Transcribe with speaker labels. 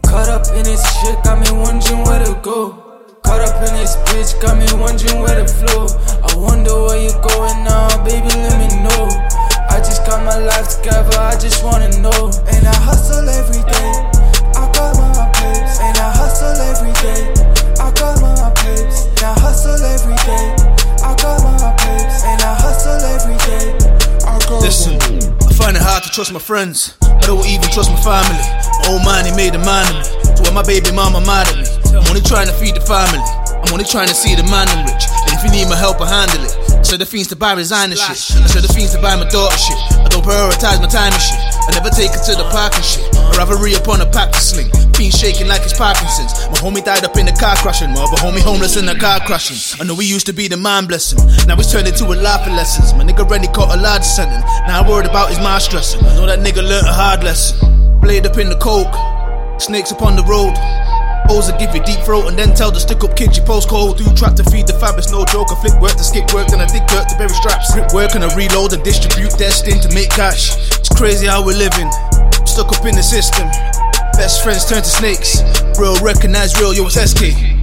Speaker 1: up in this shit, got me wondering where to go. Caught up in this bitch, got me wondering where to flow. I wonder where you going now, baby, let me know. I just got my life together, I just wanna know. And I hustle every day, I got my papes. And I hustle every day, I got my papes. And I hustle every day, I got my papes. And I hustle every day, I got
Speaker 2: Listen, I find it hard to trust my friends. I don't even trust my family. My money made a man of me. So when my baby mama mad at me, I'm only trying to feed the family. I'm only trying to see the man I'm rich. And if you need my help, I handle it. I said the fiends to buy designer shit. I said the fiends to buy my daughter shit. I don't prioritize my time and shit. I never take it to the park and shit. I rather re upon a pack to sling. Fiend shaking like it's Parkinson's. My homie died up in the car crashing. My other homie homeless in the car crashing. I know we used to be the man blessing. Now it's turned into a laughing lessons. My nigga Rennie caught a large sending. Now I'm worried about his mind stressing. I know that nigga learnt a hard lesson. Blade up in the coke. Snakes upon the road. O's will give you deep throat and then tell the stick up kids you postcode. Do trap to feed the fab, it's no joke. I flick work to skip work, then I dig dirt to bury straps. Grip work and I reload and distribute, destined to make cash. It's crazy how we're living, stuck up in the system. Best friends turn to snakes. Real recognize real, yo, it's SK.